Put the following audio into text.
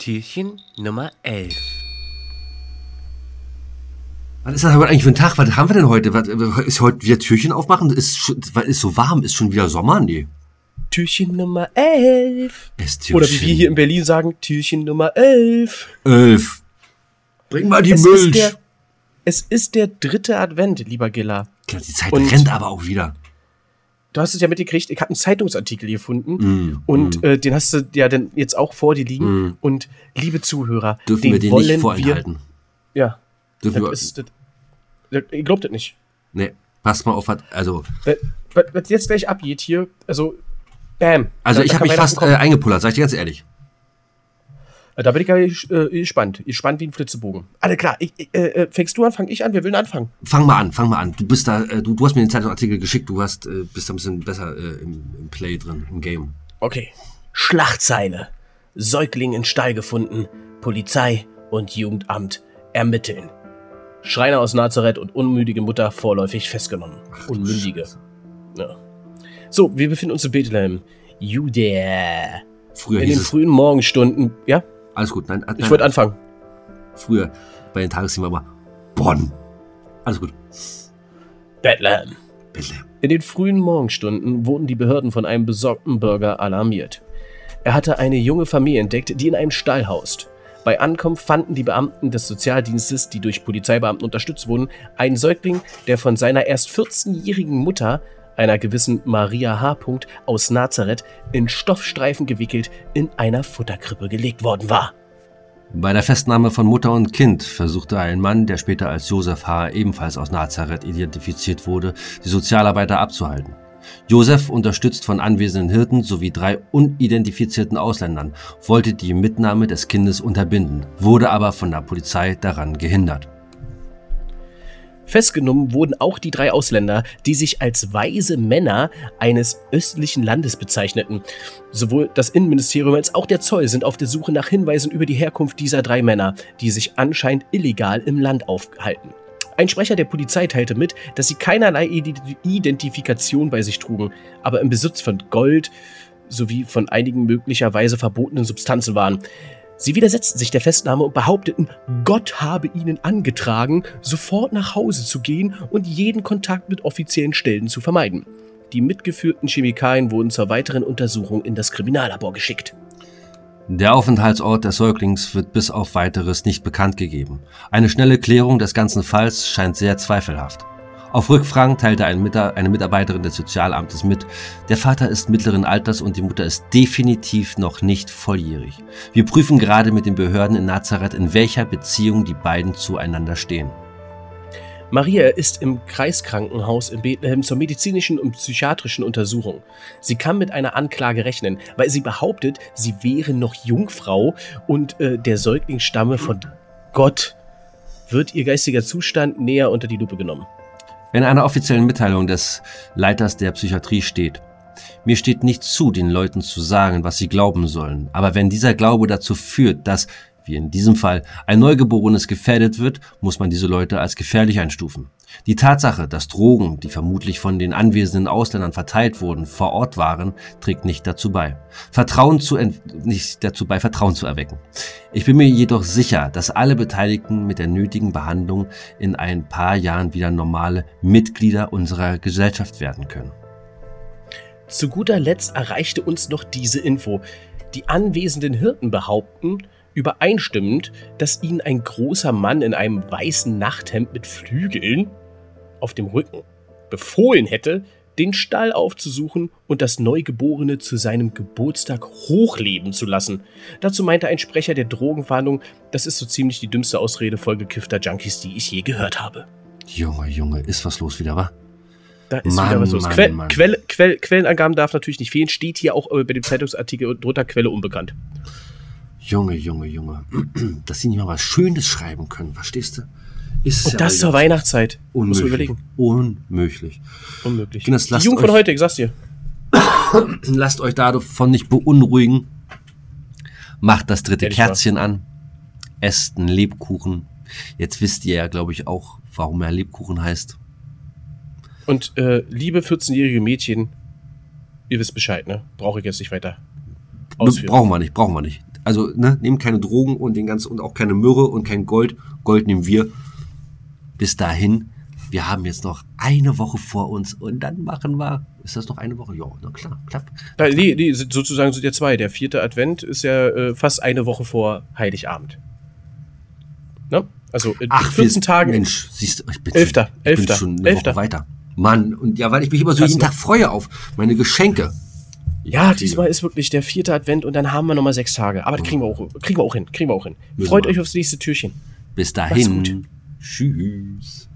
Türchen Nummer 11. Was ist das heute eigentlich für ein Tag? Was haben wir denn heute? Was, ist heute wieder Türchen aufmachen? Ist, ist so warm? Ist schon wieder Sommer? Nee. Türchen Nummer 11. Esstürchen. Oder wie wir hier in Berlin sagen, Türchen Nummer 11. Elf. Bring mal die Es Milch. ist, der, es ist der dritte Advent, lieber Gilla. Klar, die Zeit Und- rennt aber auch wieder. Du hast es ja mitgekriegt, ich habe einen Zeitungsartikel gefunden Mm, und Äh, den hast du ja dann jetzt auch vor dir liegen. Mm. Und liebe Zuhörer, Dürfen den wir den wollen nicht vorenthalten? Wir, ja, Dürfen das wir, ist, das, das, ihr glaubt das nicht. nee, passt mal auf. was- Also, Was, jetzt gleich abgeht hier, also, bam. also Da- ich habe mich fast äh, eingepullert, sag ich dir ganz ehrlich. Kommen. Da bin ich ja äh, gespannt. Gespannt wie ein Flitzebogen. Alle klar, ich, äh, äh, fängst du an, fang ich an, wir wollen anfangen. Fang mal an, fang mal an. Du bist da, äh, du, du hast mir den Zeitungsartikel geschickt, du hast, äh, bist da ein bisschen besser äh, im, im Play drin, im Game. Okay. Schlachtzeile. Säugling in Stall gefunden. Polizei und Jugendamt ermitteln. Schreiner aus Nazareth und unmündige Mutter vorläufig festgenommen. Unmündige. Ja. So, wir befinden uns in Bethlehem. Judäa. Früher In den frühen Morgenstunden. Ja, alles gut, nein, nein ich wollte anfangen. früher bei den Tagesthemen war immer Bonn. Alles gut. Bethlehem. Bethlehem. In den frühen Morgenstunden wurden die Behörden von einem besorgten Bürger alarmiert. Er hatte eine junge Familie entdeckt, die in einem Stall haust. Bei Ankunft fanden die Beamten des Sozialdienstes, die durch Polizeibeamten unterstützt wurden, einen Säugling, der von seiner erst 14-jährigen Mutter, einer gewissen Maria H. aus Nazareth, in Stoffstreifen gewickelt in einer Futterkrippe gelegt worden war. Bei der Festnahme von Mutter und Kind versuchte ein Mann, der später als Josef H., ebenfalls aus Nazareth identifiziert wurde, die Sozialarbeiter abzuhalten. Josef, unterstützt von anwesenden Hirten sowie drei unidentifizierten Ausländern, wollte die Mitnahme des Kindes unterbinden, wurde aber von der Polizei daran gehindert. Festgenommen wurden auch die drei Ausländer, die sich als weise Männer eines östlichen Landes bezeichneten. Sowohl das Innenministerium als auch der Zoll sind auf der Suche nach Hinweisen über die Herkunft dieser drei Männer, die sich anscheinend illegal im Land aufhalten. Ein Sprecher der Polizei teilte mit, dass sie keinerlei Ident- Identifikation bei sich trugen, aber im Besitz von Gold sowie von einigen möglicherweise verbotenen Substanzen waren. Sie widersetzten sich der Festnahme und behaupteten, Gott habe ihnen angetragen, sofort nach Hause zu gehen und jeden Kontakt mit offiziellen Stellen zu vermeiden. Die mitgeführten Chemikalien wurden zur weiteren Untersuchung in das Kriminallabor geschickt. Der Aufenthaltsort des Säuglings wird bis auf weiteres nicht bekannt gegeben. Eine schnelle Klärung des ganzen Falls scheint sehr zweifelhaft. Auf Rückfragen teilte ein Mita- eine Mitarbeiterin des Sozialamtes mit, der Vater ist mittleren Alters und die Mutter ist definitiv noch nicht volljährig. Wir prüfen gerade mit den Behörden in Nazareth, in welcher Beziehung die beiden zueinander stehen. Maria ist im Kreiskrankenhaus in Bethlehem zur medizinischen und psychiatrischen Untersuchung. Sie kann mit einer Anklage rechnen, weil sie behauptet, sie wäre noch Jungfrau und äh, der Säugling stamme von Gott. Wird ihr geistiger Zustand näher unter die Lupe genommen. In einer offiziellen Mitteilung des Leiters der Psychiatrie steht, mir steht nicht zu, den Leuten zu sagen, was sie glauben sollen, aber wenn dieser Glaube dazu führt, dass, wie in diesem Fall, ein Neugeborenes gefährdet wird, muss man diese Leute als gefährlich einstufen. Die Tatsache, dass Drogen, die vermutlich von den anwesenden Ausländern verteilt wurden, vor Ort waren, trägt nicht dazu bei, Vertrauen zu nicht dazu bei, Vertrauen zu erwecken. Ich bin mir jedoch sicher, dass alle Beteiligten mit der nötigen Behandlung in ein paar Jahren wieder normale Mitglieder unserer Gesellschaft werden können. Zu guter Letzt erreichte uns noch diese Info. Die anwesenden Hirten behaupten, übereinstimmend, dass ihnen ein großer Mann in einem weißen Nachthemd mit Flügeln auf dem Rücken befohlen hätte, den Stall aufzusuchen und das Neugeborene zu seinem Geburtstag hochleben zu lassen. Dazu meinte ein Sprecher der Drogenfahndung, das ist so ziemlich die dümmste Ausrede vollgekiffter Junkies, die ich je gehört habe. Junge, Junge, ist was los wieder, wa? Da ist Mann, wieder was los. Mann, Quell, Mann. Quell, Quell, Quellenangaben darf natürlich nicht fehlen. Steht hier auch äh, bei dem Zeitungsartikel drunter Quelle unbekannt. Junge, Junge, Junge. Dass sie nicht mal was Schönes schreiben können, verstehst du? Ist Und ja das zur Weihnachtszeit. Muss unmöglich. man überlegen. Unmöglich. Unmöglich. Kinders, Die Jugend von heute, ich sag's dir. Lasst euch davon nicht beunruhigen. Macht das dritte Ehrlich. Kerzchen an. Esst einen Lebkuchen. Jetzt wisst ihr ja, glaube ich, auch, warum er Lebkuchen heißt. Und äh, liebe 14-jährige Mädchen, ihr wisst Bescheid, ne? Brauche ich jetzt nicht weiter ausführen. Brauchen wir nicht, brauchen wir nicht. Also ne, nehmt keine Drogen und den ganzen und auch keine Myrrhe und kein Gold. Gold nehmen wir. Bis dahin, wir haben jetzt noch eine Woche vor uns und dann machen wir. Ist das noch eine Woche? Ja, na klar, klappt. Da, nee, nee, sozusagen sind ja zwei. Der vierte Advent ist ja äh, fast eine Woche vor Heiligabend. Ne? Also in Ach, 14 wir- Tagen. Mensch, siehst du, ich bin, Elfter, schon, ich bin Elfter, schon eine Elfter. Woche weiter. Mann, und ja, weil ich mich immer so Krass, jeden ne? Tag freue auf meine Geschenke. Ja, diesmal ist wirklich der vierte Advent und dann haben wir nochmal sechs Tage. Aber das kriegen wir auch, kriegen wir auch hin. Kriegen wir auch hin. Müssen Freut wir. euch aufs nächste Türchen. Bis dahin. Tschüss.